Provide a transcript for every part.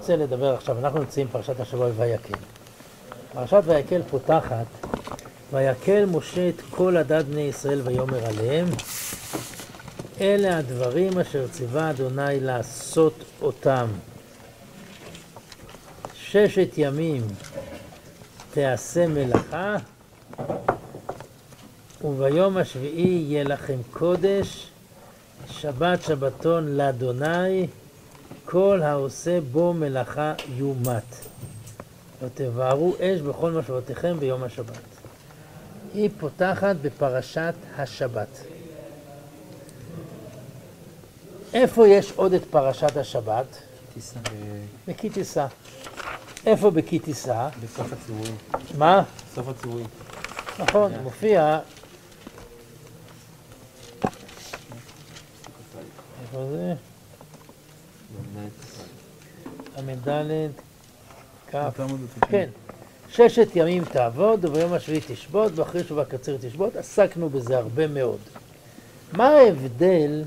רוצה לדבר עכשיו, אנחנו נמצאים פרשת השבוע ויקל. פרשת ויקל פותחת, ויקל משה את כל עדת בני ישראל ויאמר עליהם, אלה הדברים אשר ציווה אדוני לעשות אותם. ששת ימים תעשה מלאכה, וביום השביעי יהיה לכם קודש, שבת שבתון לאדוני, כל העושה בו מלאכה יומת. ותבערו אש בכל משבותיכם ביום השבת. היא פותחת בפרשת השבת. איפה יש עוד את פרשת השבת? בכי תישא. איפה בכי תישא? בסוף הציוויים. מה? בסוף הציוויים. נכון, מופיע... איפה זה? ל"ד, כ', כן. ששת ימים תעבוד וביום השביעי תשבות, ואחרי ובקציר תשבות. עסקנו בזה הרבה מאוד. מה ההבדל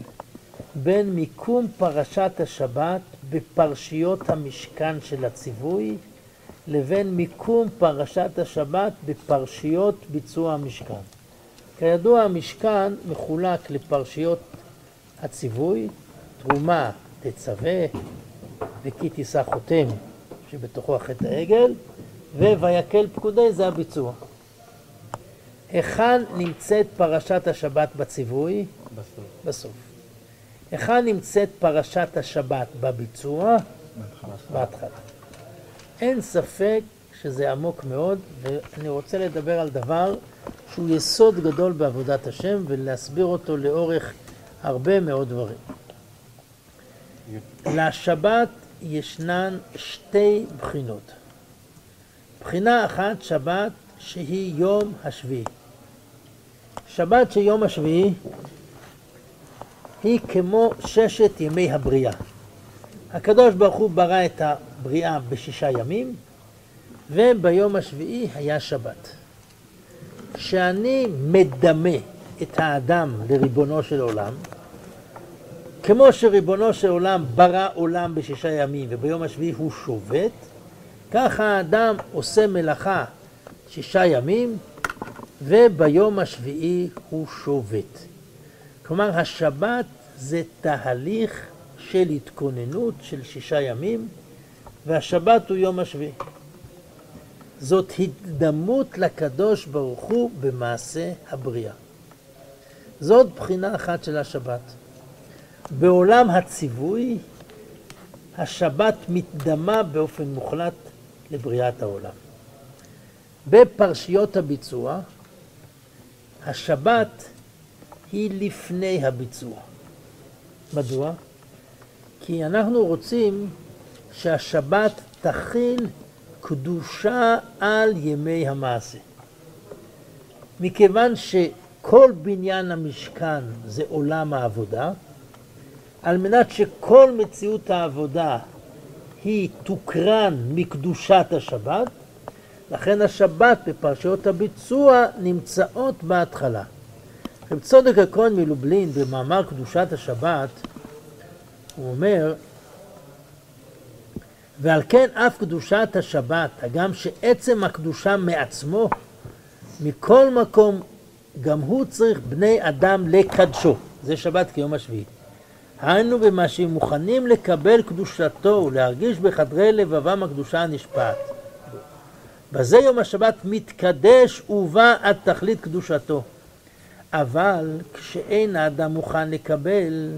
בין מיקום פרשת השבת בפרשיות המשכן של הציווי לבין מיקום פרשת השבת בפרשיות ביצוע המשכן. כידוע המשכן מחולק לפרשיות הציווי, תרומה תצווה וכי תישא חותם שבתוכו החטא העגל וויקל פקודי זה הביצוע. היכן נמצאת פרשת השבת בציווי? בסוף. בסוף. היכן נמצאת פרשת השבת בביצוע? בהתחלה. אין ספק שזה עמוק מאוד, ואני רוצה לדבר על דבר שהוא יסוד גדול בעבודת השם ולהסביר אותו לאורך הרבה מאוד דברים. לשבת ישנן שתי בחינות. בחינה אחת, שבת שהיא יום השביעי. שבת של יום השביעי היא כמו ששת ימי הבריאה. הקדוש ברוך הוא ברא את הבריאה בשישה ימים, וביום השביעי היה שבת. כשאני מדמה את האדם לריבונו של עולם, כמו שריבונו של עולם ברא עולם בשישה ימים וביום השביעי הוא שובת, ככה האדם עושה מלאכה שישה ימים וביום השביעי הוא שובת. כלומר השבת זה תהליך של התכוננות של שישה ימים והשבת הוא יום השביעי. זאת התדמות לקדוש ברוך הוא במעשה הבריאה. זאת בחינה אחת של השבת. בעולם הציווי השבת מתדמה באופן מוחלט לבריאת העולם. בפרשיות הביצוע השבת היא לפני הביצוע. מדוע? כי אנחנו רוצים שהשבת תכיל קדושה על ימי המעשה. מכיוון שכל בניין המשכן זה עולם העבודה, על מנת שכל מציאות העבודה היא תוקרן מקדושת השבת, לכן השבת בפרשיות הביצוע נמצאות בהתחלה. רב צודק הכהן מלובלין במאמר קדושת השבת, הוא אומר, ועל כן אף קדושת השבת, הגם שעצם הקדושה מעצמו, מכל מקום גם הוא צריך בני אדם לקדשו. זה שבת כיום השביעי. היינו במה שהם מוכנים לקבל קדושתו ולהרגיש בחדרי לבבם הקדושה הנשפעת. בזה יום השבת מתקדש ובא עד תכלית קדושתו. אבל כשאין האדם מוכן לקבל,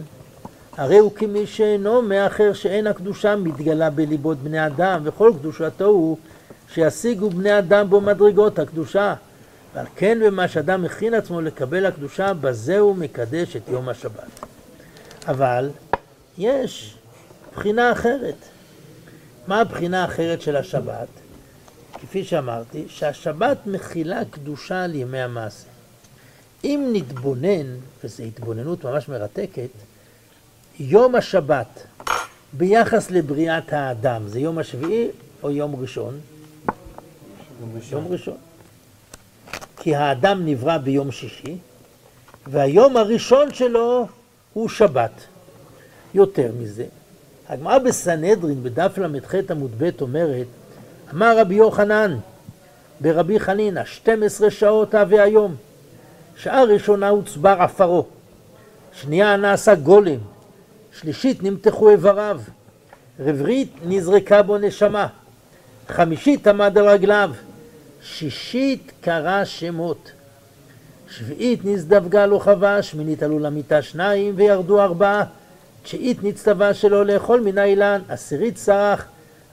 הרי הוא כמי שאינו מאחר שאין הקדושה מתגלה בליבות בני אדם, וכל קדושתו הוא שישיגו בני אדם בו מדרגות הקדושה. ועל כן במה שאדם מכין עצמו לקבל הקדושה, בזה הוא מקדש את יום השבת. אבל יש בחינה אחרת. מה הבחינה האחרת של השבת? כפי שאמרתי, שהשבת מכילה קדושה על ימי המעשה. אם נתבונן, וזו התבוננות ממש מרתקת, יום השבת ביחס לבריאת האדם, זה יום השביעי או יום ראשון? יום ראשון. יום ראשון. כי האדם נברא ביום שישי, והיום הראשון שלו הוא שבת. יותר מזה, הגמרא בסנהדרין, בדף ל"ח עמוד ב' אומרת, אמר רבי יוחנן ברבי חנינא, 12 שעות הווה היום. שעה ראשונה הוצבר עפרו, שנייה נעשה גולם, שלישית נמתחו איבריו, רביעית נזרקה בו נשמה, חמישית עמד על רגליו, שישית קרא שמות, שביעית נזדווגה לו חווה, שמינית עלו למיטה שניים וירדו ארבעה, תשיעית נצטווה שלו לאכול מן האילן, עשירית סרח,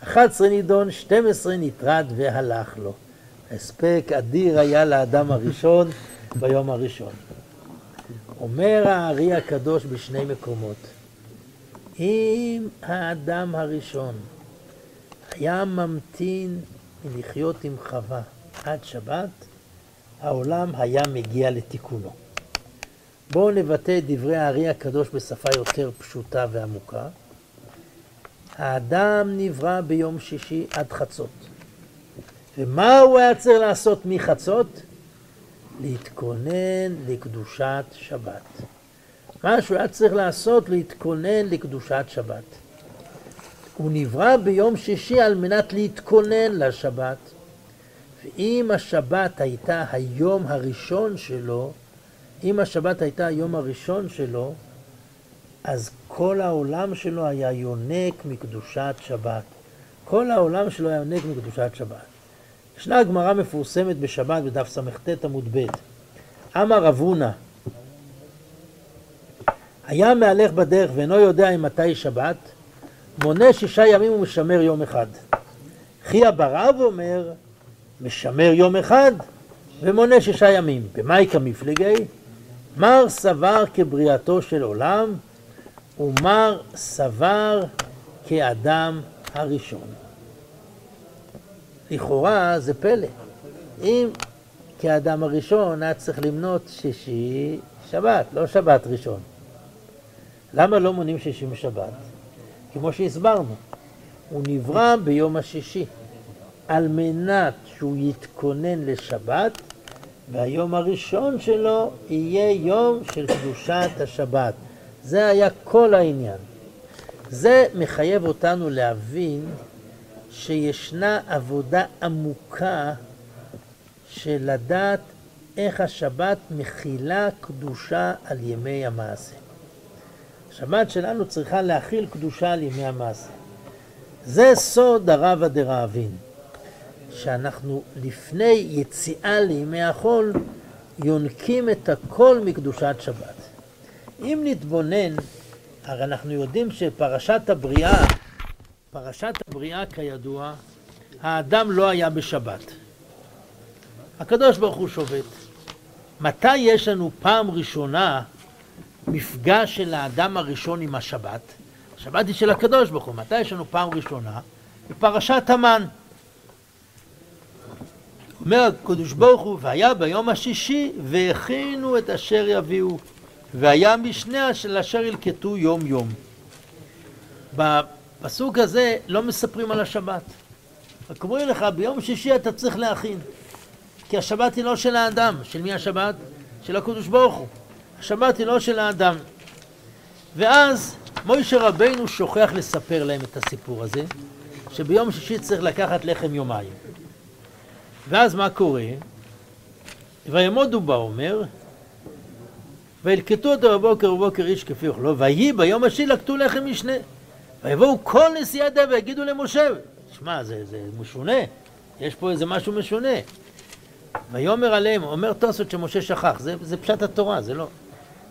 אחת עשרה נידון, שתים עשרה נטרד והלך לו. הספק אדיר היה לאדם הראשון ביום הראשון. אומר הארי הקדוש בשני מקומות, אם האדם הראשון היה ממתין מלחיות עם חווה עד שבת, העולם היה מגיע לתיקונו. בואו נבטא את דברי הארי הקדוש בשפה יותר פשוטה ועמוקה. האדם נברא ביום שישי עד חצות. ומה הוא היה צריך לעשות מחצות? להתכונן לקדושת שבת. מה שהוא היה צריך לעשות, להתכונן לקדושת שבת. הוא נברא ביום שישי על מנת להתכונן לשבת. ואם השבת הייתה היום הראשון שלו, אם השבת הייתה היום הראשון שלו, אז כל העולם שלו היה יונק מקדושת שבת. כל העולם שלו היה יונק מקדושת שבת. ישנה גמרא מפורסמת בשבת בדף סט עמוד ב', אמר רב הונא, היה מהלך בדרך ואינו יודע אם מתי שבת, מונה שישה ימים ומשמר יום אחד. חייא ברב אומר, משמר יום אחד ומונה שישה ימים. במאי כמפלגי? מר סבר כבריאתו של עולם ומר סבר כאדם הראשון. לכאורה זה פלא. אם כאדם הראשון היה צריך למנות שישי שבת, לא שבת ראשון. למה לא מונים שישי משבת? כמו שהסברנו, הוא נברא ביום השישי. על מנת שהוא יתכונן לשבת, והיום הראשון שלו יהיה יום של קדושת השבת. זה היה כל העניין. זה מחייב אותנו להבין שישנה עבודה עמוקה של לדעת איך השבת מכילה קדושה על ימי המעשה. השבת שלנו צריכה להכיל קדושה על ימי המעשה. זה סוד הרבה דרעבין. שאנחנו לפני יציאה לימי החול יונקים את הכל מקדושת שבת. אם נתבונן, הרי אנחנו יודעים שפרשת הבריאה, פרשת הבריאה כידוע, האדם לא היה בשבת. הקדוש ברוך הוא שובת. מתי יש לנו פעם ראשונה מפגש של האדם הראשון עם השבת? השבת היא של הקדוש ברוך הוא. מתי יש לנו פעם ראשונה? בפרשת המן. אומר הקדוש ברוך הוא, והיה ביום השישי והכינו את אשר יביאו, והיה משנה של אשר ילקטו יום יום. בפסוק הזה לא מספרים על השבת. רק אומרים לך, ביום שישי אתה צריך להכין. כי השבת היא לא של האדם. של מי השבת? של הקדוש ברוך הוא. השבת היא לא של האדם. ואז מוישה רבינו שוכח לספר להם את הסיפור הזה, שביום שישי צריך לקחת לחם יומיים. ואז מה קורה? וימודו בה אומר, וילקטו אותו בבוקר ובוקר איש כפי אוכלו, ויהי ביום השני לקטו לחם משנה. ויבואו כל נשיאי דב ויגידו למשה, שמע, זה, זה משונה, יש פה איזה משהו משונה. ויאמר עליהם, אומר תוספות שמשה שכח, זה, זה פשט התורה, זה לא.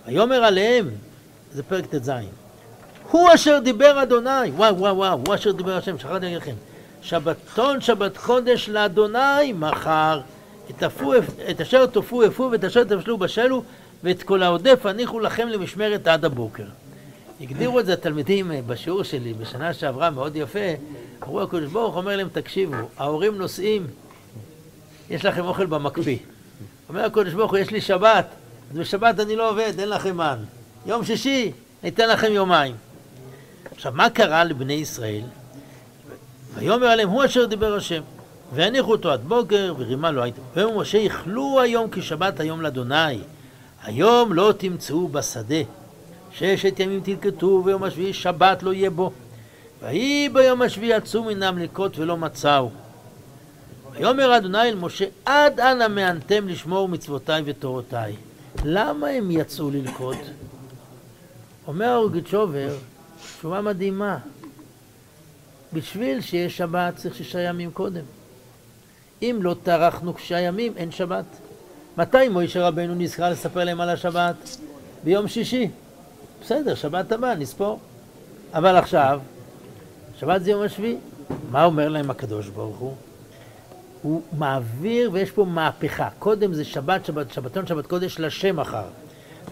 ויאמר עליהם, זה פרק ט"ז, הוא אשר דיבר אדוני, וואו וואו וואו, הוא אשר דיבר השם, שכחתי להגיד לכם. שבתון שבת קודש לאדוני מחר, את, אפו, את אשר תופו אפו ואת אשר תבשלו בשלו ואת כל העודף הניחו לכם למשמרת עד הבוקר. הגדירו את זה התלמידים בשיעור שלי בשנה שעברה מאוד יפה, אמרו הקדוש ברוך אומר להם תקשיבו, ההורים נוסעים, יש לכם אוכל במקפיא. אומר הקדוש ברוך הוא יש לי שבת, אז בשבת אני לא עובד, אין לכם מן. יום שישי, ניתן לכם יומיים. עכשיו מה קרה לבני ישראל? ויאמר עליהם הוא אשר דיבר השם. והניחו אותו עד בוקר, ורימה לא הייתם. ויאמר משה, יכלו היום כי שבת היום לאדוני. היום לא תמצאו בשדה. ששת ימים תלקטו, ויום השביעי שבת לא יהיה בו. ויהי ביום השביעי עצום עינם ללקוט ולא מצאו. ויאמר אדוני אל משה, עד אנה מענתם לשמור מצוותיי ותורותיי. למה הם יצאו ללקוט? אומר אורגיצ'ובר, תשובה מדהימה. בשביל שיש שבת צריך שישה ימים קודם. אם לא טרחנו שישה ימים, אין שבת. מתי מוישה רבנו נזכר לספר להם על השבת? ביום שישי. בסדר, שבת הבאה, נספור. אבל עכשיו, שבת זה יום השביעי. מה אומר להם הקדוש ברוך הוא? הוא מעביר, ויש פה מהפכה. קודם זה שבת, שבת, שבתון, שבת קודש לשם אחר.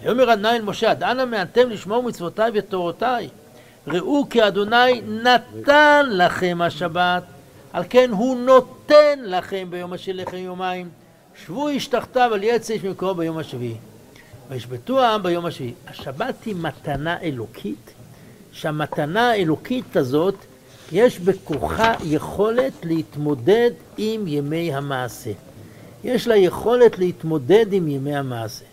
ויאמר אדוני אל משה, עד אנה מענתם לשמור מצוותיי ותורותיי? ראו כי אדוני נתן לכם השבת, על כן הוא נותן לכם ביום אשר לכם יומיים. שבו איש תחתיו על יצא איש ממקומו ביום השביעי. וישבתו העם ביום השביעי. השבת היא מתנה אלוקית, שהמתנה האלוקית הזאת, יש בכוחה יכולת להתמודד עם ימי המעשה. יש לה יכולת להתמודד עם ימי המעשה.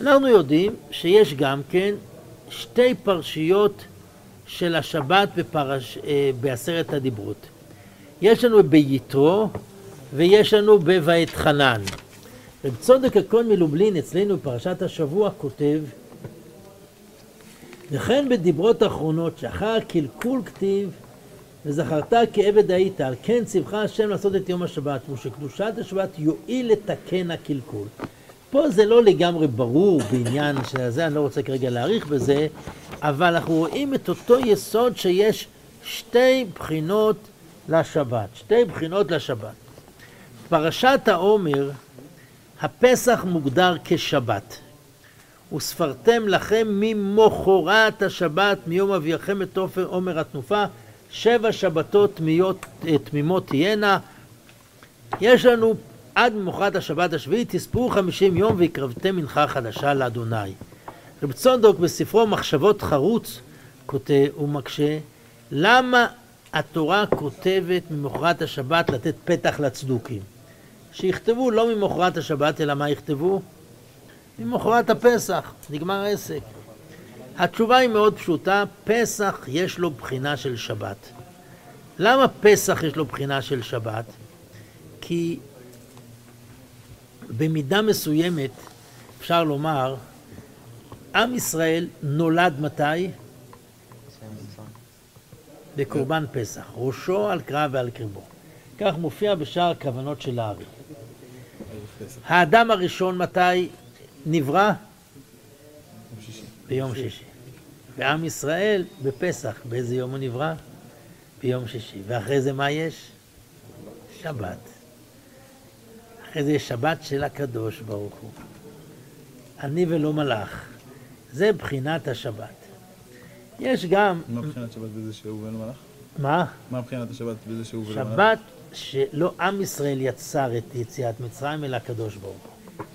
אנחנו יודעים שיש גם כן שתי פרשיות של השבת בפרש, אה, בעשרת הדיברות. יש לנו ביתרו ויש לנו בבית חנן. רב צודק הכהן מלובלין אצלנו בפרשת השבוע כותב וכן בדיברות האחרונות שאחר קלקול כתיב וזכרת כעבד היית על כן ציווך השם לעשות את יום השבת ושקדושת השבת יועיל לתקן הקלקול פה זה לא לגמרי ברור בעניין של זה, אני לא רוצה כרגע להאריך בזה, אבל אנחנו רואים את אותו יסוד שיש שתי בחינות לשבת, שתי בחינות לשבת. פרשת העומר, הפסח מוגדר כשבת. וספרתם לכם ממחרת השבת, מיום אביכם את עופר עומר התנופה, שבע שבתות תמימות תהיינה. יש לנו עד ממחרת השבת השביעית תספרו חמישים יום והקרבתם מנחה חדשה לאדוני. רב צונדוק בספרו מחשבות חרוץ כותב ומקשה למה התורה כותבת ממחרת השבת לתת פתח לצדוקים? שיכתבו לא ממחרת השבת אלא מה יכתבו? ממחרת הפסח, נגמר העסק. התשובה היא מאוד פשוטה, פסח יש לו בחינה של שבת. למה פסח יש לו בחינה של שבת? כי במידה מסוימת אפשר לומר, עם ישראל נולד מתי? בקורבן פסח, ראשו על קרב ועל קרבו. כך מופיע בשאר הכוונות של הארי. האדם הראשון מתי נברא? ביום שישי. ועם ישראל בפסח, באיזה יום הוא נברא? ביום שישי. ואחרי זה מה יש? שבת. אחרי זה שבת של הקדוש ברוך הוא. אני ולא מלאך. זה בחינת השבת. יש גם... מה בחינת שבת בזה שהוא ולא מלאך? מה? מה בחינת השבת בזה שהוא ולא מלאך? שבת שלא עם ישראל יצר את יציאת מצרים, אלא הקדוש ברוך הוא.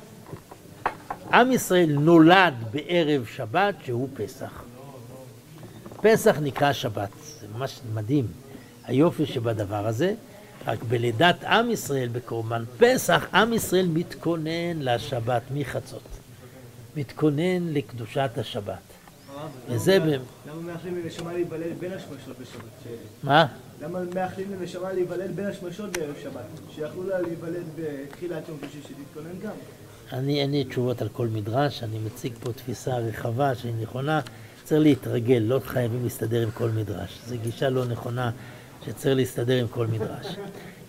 עם ישראל נולד בערב שבת שהוא פסח. פסח נקרא שבת, זה ממש מדהים. היופי שבדבר הזה, רק בלידת עם ישראל בקורבן פסח, עם ישראל מתכונן לשבת מחצות. מתכונן לקדושת השבת. וזה ב... למה מאחלים לנשמה להיוולד בין השמשות בשבת? מה? למה מאחלים לנשמה להיוולד בין השמשות בערב שבת? שיכלו לה להיוולד בתחילת יום שישי, שתתכונן גם. אני אין לי תשובות על כל מדרש, אני מציג פה תפיסה רחבה שהיא נכונה. צריך להתרגל, לא חייבים להסתדר עם כל מדרש. זו גישה לא נכונה שצריך להסתדר עם כל מדרש.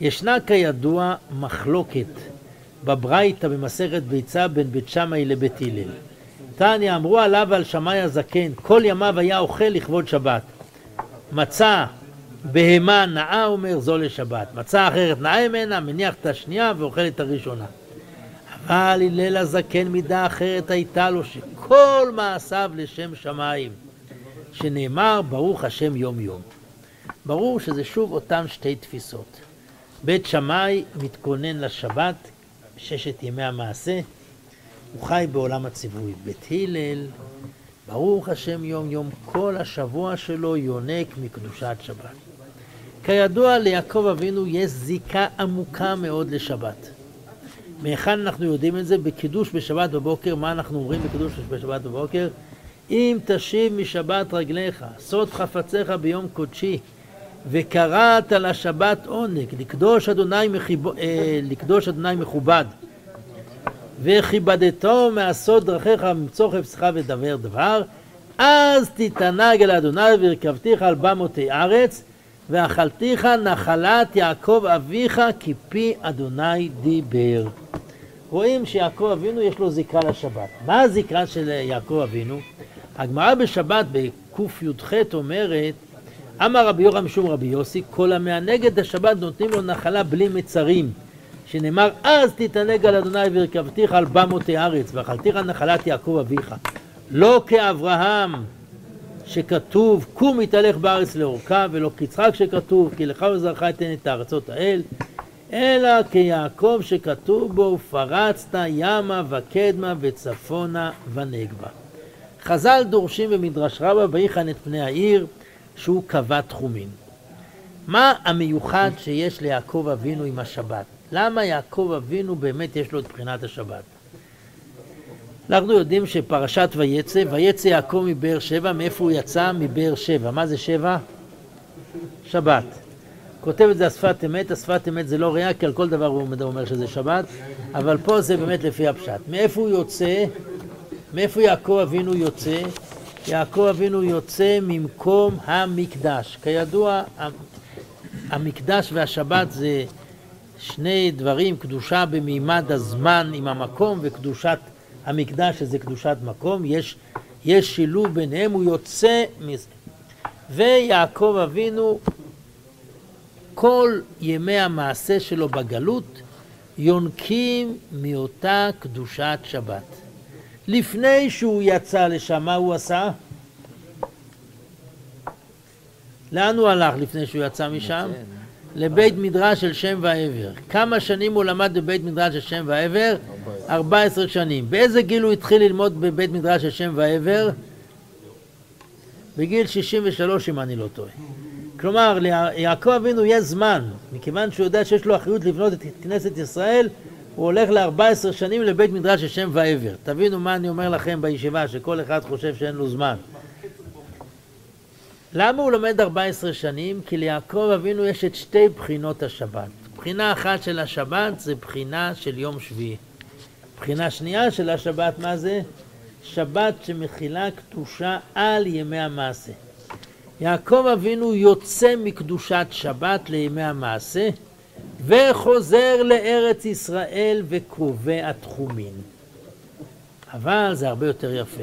ישנה כידוע מחלוקת בברייתא במסכת ביצה בין בית שמאי לבית הלל. תניא אמרו עליו על שמאי הזקן, כל ימיו היה אוכל לכבוד שבת. מצא בהמה נאה אומר זו לשבת. מצא אחרת נאה ממנה, מניח את השנייה ואוכל את הראשונה. אבל הלל הזקן מידה אחרת הייתה לו שכל מעשיו לשם שמיים, שנאמר ברוך השם יום יום. ברור שזה שוב אותן שתי תפיסות. בית שמאי מתכונן לשבת, ששת ימי המעשה, הוא חי בעולם הציווי. בית הלל, ברוך השם יום יום, כל השבוע שלו יונק מקדושת שבת. כידוע ליעקב אבינו יש זיקה עמוקה מאוד לשבת. מהיכן אנחנו יודעים את זה? בקידוש בשבת בבוקר, מה אנחנו אומרים בקידוש בשבת בבוקר? אם תשיב משבת רגליך, סוד חפציך ביום קודשי, וקראת לשבת עונג, לקדוש אדוני, מחיב... אה, לקדוש אדוני מכובד, וכיבדתו מעשות דרכיך ממצוא חפצך ודבר דבר, אז תתענג אל אדוני והרכבתיך על במותי ארץ, ואכלתיך נחלת יעקב אביך כי פי אדוני דיבר. רואים שיעקב אבינו יש לו זיקה לשבת. מה הזיקה של יעקב אבינו? הגמרא בשבת בקי"ח אומרת אמר רבי יורם משום רבי יוסי כל המענג את השבת נותנים לו נחלה בלי מצרים שנאמר אז תתענג על אדוני והרכבתיך על במותי ארץ ואכלתיך נחלת יעקב אביך לא כאברהם שכתוב קום יתהלך בארץ לאורכה ולא כיצחק שכתוב כי לך ולזרעך אתן את הארצות האל אלא כיעקב שכתוב בו ופרצת ימה וקדמה וצפונה ונגבה. חז"ל דורשים במדרש רבה ויחן את פני העיר שהוא קבע תחומין. מה המיוחד שיש ליעקב אבינו עם השבת? למה יעקב אבינו באמת יש לו את בחינת השבת? אנחנו יודעים שפרשת ויצא, ויצא יעקב מבאר שבע, מאיפה הוא יצא? מבאר שבע. מה זה שבע? שבת. כותב את זה השפת אמת, השפת אמת זה לא ראייה, כי על כל דבר הוא אומר שזה שבת, אבל פה זה באמת לפי הפשט. מאיפה הוא יוצא? מאיפה יעקב אבינו יוצא? יעקב אבינו יוצא ממקום המקדש. כידוע, המקדש והשבת זה שני דברים, קדושה במימד הזמן עם המקום וקדושת המקדש שזה קדושת מקום, יש, יש שילוב ביניהם, הוא יוצא מזה. ויעקב אבינו, כל ימי המעשה שלו בגלות יונקים מאותה קדושת שבת. לפני שהוא יצא לשם, מה הוא עשה? לאן הוא הלך לפני שהוא יצא משם? לבית מדרש של שם ועבר. כמה שנים הוא למד בבית מדרש של שם ועבר? 14 שנים. באיזה גיל הוא התחיל ללמוד בבית מדרש של שם ועבר? בגיל 63 אם אני לא טועה. כלומר, ליעקב אבינו יש זמן, מכיוון שהוא יודע שיש לו אחריות לבנות את כנסת ישראל, הוא הולך ל-14 שנים לבית מדרש של שם ועבר. תבינו מה אני אומר לכם בישיבה, שכל אחד חושב שאין לו זמן. למה הוא לומד 14 שנים? כי ליעקב אבינו יש את שתי בחינות השבת. בחינה אחת של השבת זה בחינה של יום שביעי. בחינה שנייה של השבת, מה זה? שבת שמכילה קדושה על ימי המעשה. יעקב אבינו יוצא מקדושת שבת לימי המעשה וחוזר לארץ ישראל וקובע תחומים. אבל זה הרבה יותר יפה.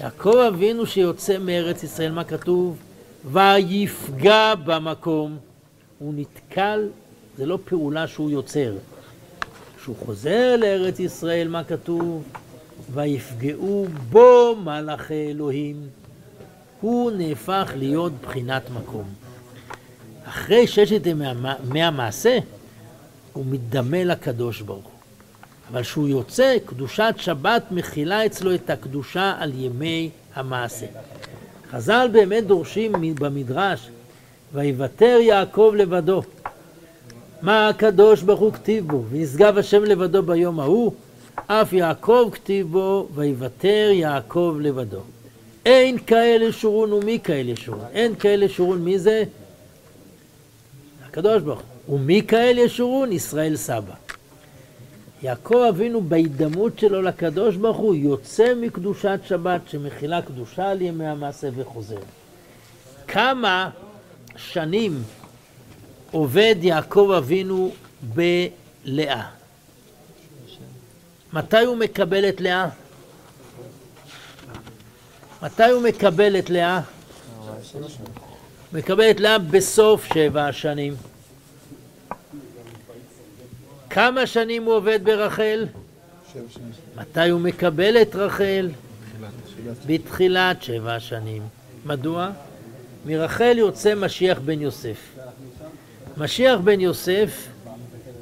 יעקב אבינו שיוצא מארץ ישראל, מה כתוב? ויפגע במקום. הוא נתקל, זה לא פעולה שהוא יוצר. כשהוא חוזר לארץ ישראל, מה כתוב? ויפגעו בו מלאכי אלוהים. הוא נהפך להיות בחינת מקום. אחרי ששת ימי המעשה, הוא מתדמה לקדוש ברוך הוא. אבל כשהוא יוצא, קדושת שבת מכילה אצלו את הקדושה על ימי המעשה. חז"ל באמת דורשים במדרש, ויוותר יעקב לבדו. מה הקדוש ברוך הוא כתיב בו, ונשגב השם לבדו ביום ההוא, אף יעקב כתיב בו, ויוותר יעקב לבדו. אין כאלה שורון ומי כאלה שורון. אין כאלה שורון, מי זה? הקדוש ברוך הוא. ומי כאלה שורון? ישראל סבא. יעקב אבינו בהידמות שלו לקדוש ברוך הוא יוצא מקדושת שבת שמכילה קדושה על ימי המעשה וחוזר. כמה שנים עובד יעקב אבינו בלאה? מתי הוא מקבל את לאה? מתי הוא מקבל את לאה? מקבל את לאה בסוף שבע השנים. כמה שנים הוא עובד ברחל? מתי הוא מקבל את רחל? בתחילת שבע שנים. מדוע? מרחל יוצא משיח בן יוסף. משיח בן יוסף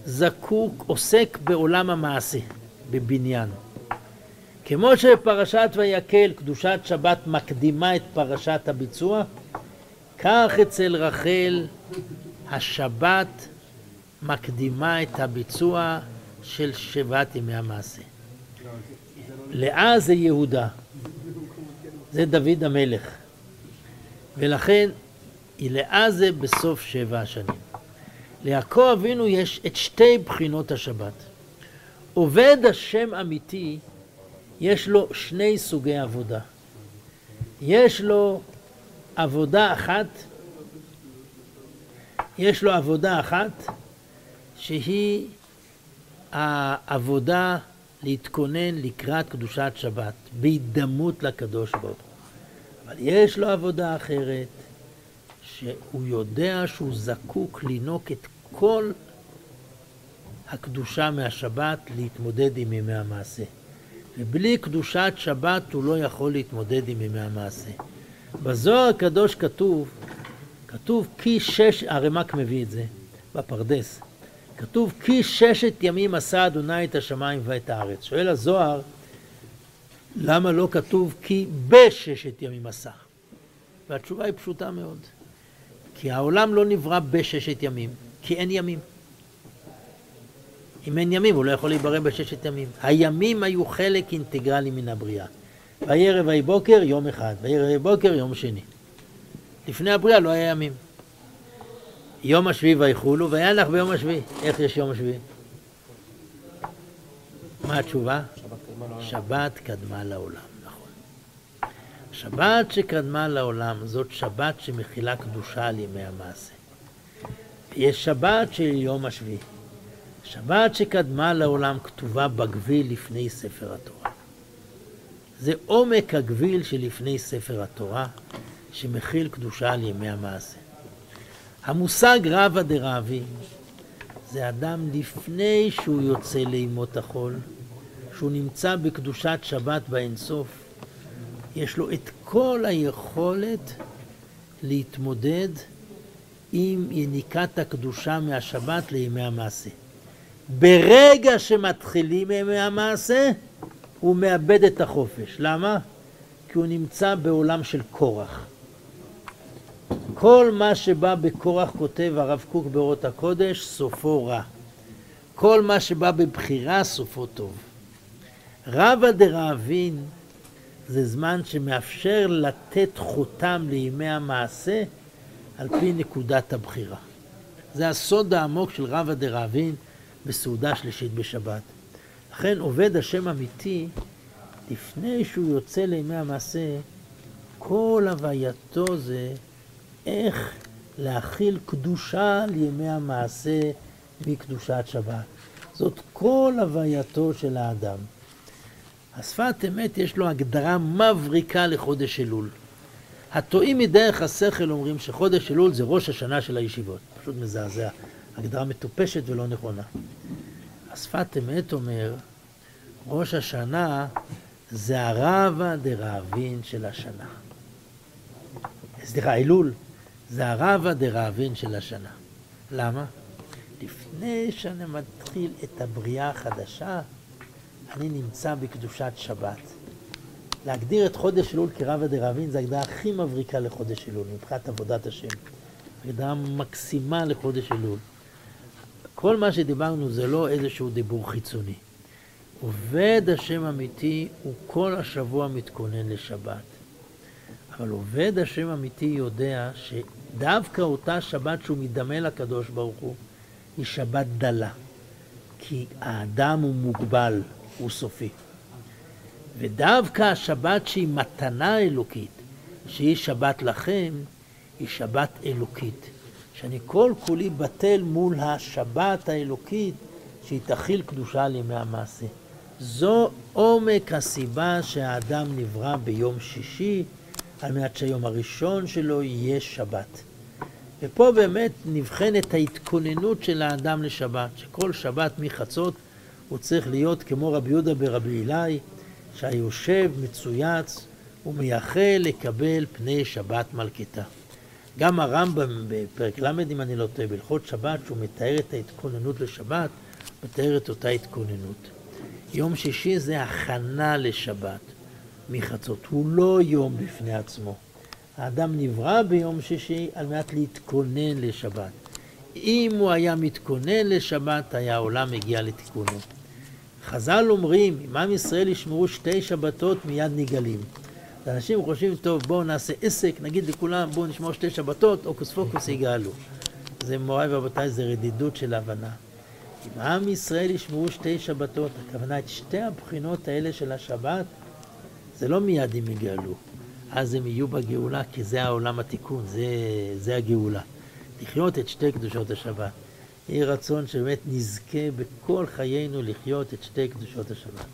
זקוק, עוסק בעולם המעשה, בבניין. כמו שפרשת ויקל, קדושת שבת מקדימה את פרשת הביצוע, כך אצל רחל השבת מקדימה את הביצוע של שבעת ימי המעשה. לאה זה יהודה. זה דוד המלך. ולכן, זה בסוף שבע השנים. ליעקב אבינו יש את שתי בחינות השבת. עובד השם אמיתי, יש לו שני סוגי עבודה. יש לו עבודה אחת, יש לו עבודה אחת שהיא העבודה להתכונן לקראת קדושת שבת, בהידמות לקדוש ברוך הוא. אבל יש לו עבודה אחרת, שהוא יודע שהוא זקוק לינוק את כל הקדושה מהשבת להתמודד עם ימי המעשה. ובלי קדושת שבת הוא לא יכול להתמודד עם ימי המעשה. בזוהר הקדוש כתוב, כתוב כי שש, הרמ"ק מביא את זה בפרדס, כתוב כי ששת ימים עשה אדוני את השמיים ואת הארץ. שואל הזוהר, למה לא כתוב כי בששת ימים עשה? והתשובה היא פשוטה מאוד. כי העולם לא נברא בששת ימים, כי אין ימים. אם אין ימים, הוא לא יכול להיברא בששת ימים. הימים היו חלק אינטגרלי מן הבריאה. וירא ויהי בוקר, יום אחד. וירא ויהי בוקר, יום שני. לפני הבריאה לא היה ימים. יום השביעי ויחולו, וינח ביום השביעי. איך יש יום השביעי? מה התשובה? שבת קדמה לעולם, נכון. שבת שקדמה לעולם זאת שבת שמכילה קדושה על ימי המעשה. יש שבת של יום השביעי. שבת שקדמה לעולם כתובה בגביל לפני ספר התורה. זה עומק הגביל שלפני ספר התורה, שמכיל קדושה על ימי המעשה. המושג רבא דרבי זה אדם לפני שהוא יוצא לימות החול, שהוא נמצא בקדושת שבת באינסוף, יש לו את כל היכולת להתמודד עם יניקת הקדושה מהשבת לימי המעשה. ברגע שמתחילים ימי המעשה, הוא מאבד את החופש. למה? כי הוא נמצא בעולם של כורח. כל מה שבא בכורח, כותב הרב קוק באורות הקודש, סופו רע. כל מה שבא בבחירה, סופו טוב. רבא דרעבין זה זמן שמאפשר לתת חותם לימי המעשה על פי נקודת הבחירה. זה הסוד העמוק של רבא דרעבין בסעודה שלישית בשבת. לכן עובד השם אמיתי, לפני שהוא יוצא לימי המעשה, כל הווייתו זה איך להכיל קדושה על ימי המעשה מקדושת שבת. זאת כל הווייתו של האדם. השפת אמת יש לו הגדרה מבריקה לחודש אלול. הטועים מדרך השכל אומרים שחודש אלול זה ראש השנה של הישיבות. פשוט מזעזע. הגדרה מטופשת ולא נכונה. השפת אמת אומר, ראש השנה זה הרבא דרעבין של השנה. סליחה, אלול זה הרבא דרעבין של השנה. למה? לפני שאני מתחיל את הבריאה החדשה, אני נמצא בקדושת שבת. להגדיר את חודש אלול כרבא דרעבין זה ההגדרה הכי מבריקה לחודש אלול, מבחינת עבודת השם. הגדרה מקסימה לחודש אלול. כל מה שדיברנו זה לא איזשהו דיבור חיצוני. עובד השם אמיתי הוא כל השבוע מתכונן לשבת. אבל עובד השם אמיתי יודע שדווקא אותה שבת שהוא מדמה לקדוש ברוך הוא, היא שבת דלה. כי האדם הוא מוגבל, הוא סופי. ודווקא השבת שהיא מתנה אלוקית, שהיא שבת לכם, היא שבת אלוקית. שאני כל כולי בטל מול השבת האלוקית שהיא תכיל קדושה על ימי המעשה. זו עומק הסיבה שהאדם נברא ביום שישי, על מנת שהיום הראשון שלו יהיה שבת. ופה באמת נבחנת ההתכוננות של האדם לשבת, שכל שבת מחצות הוא צריך להיות כמו רבי יהודה ברבי אלי, שהיושב מצויץ ומייחל לקבל פני שבת מלכתה. גם הרמב"ם בפרק ל', אם אני לא טועה, בהלכות שבת, שהוא מתאר את ההתכוננות לשבת, מתאר את אותה התכוננות. יום שישי זה הכנה לשבת מחצות, הוא לא יום בפני עצמו. האדם נברא ביום שישי על מנת להתכונן לשבת. אם הוא היה מתכונן לשבת, היה העולם מגיע לתיקונו. חז"ל אומרים, אם עם ישראל ישמרו שתי שבתות מיד נגאלים. אנשים חושבים, טוב, בואו נעשה עסק, נגיד לכולם, בואו נשמור שתי שבתות, הוקוס פוקוס יגאלו. זה מוריי ורבותיי, זה רדידות של הבנה. אם עם ישראל ישמעו שתי שבתות, הכוונה את שתי הבחינות האלה של השבת, זה לא מיד הם יגאלו. אז הם יהיו בגאולה, כי זה העולם התיקון, זה, זה הגאולה. לחיות את שתי קדושות השבת. יהי רצון שבאמת נזכה בכל חיינו לחיות את שתי קדושות השבת.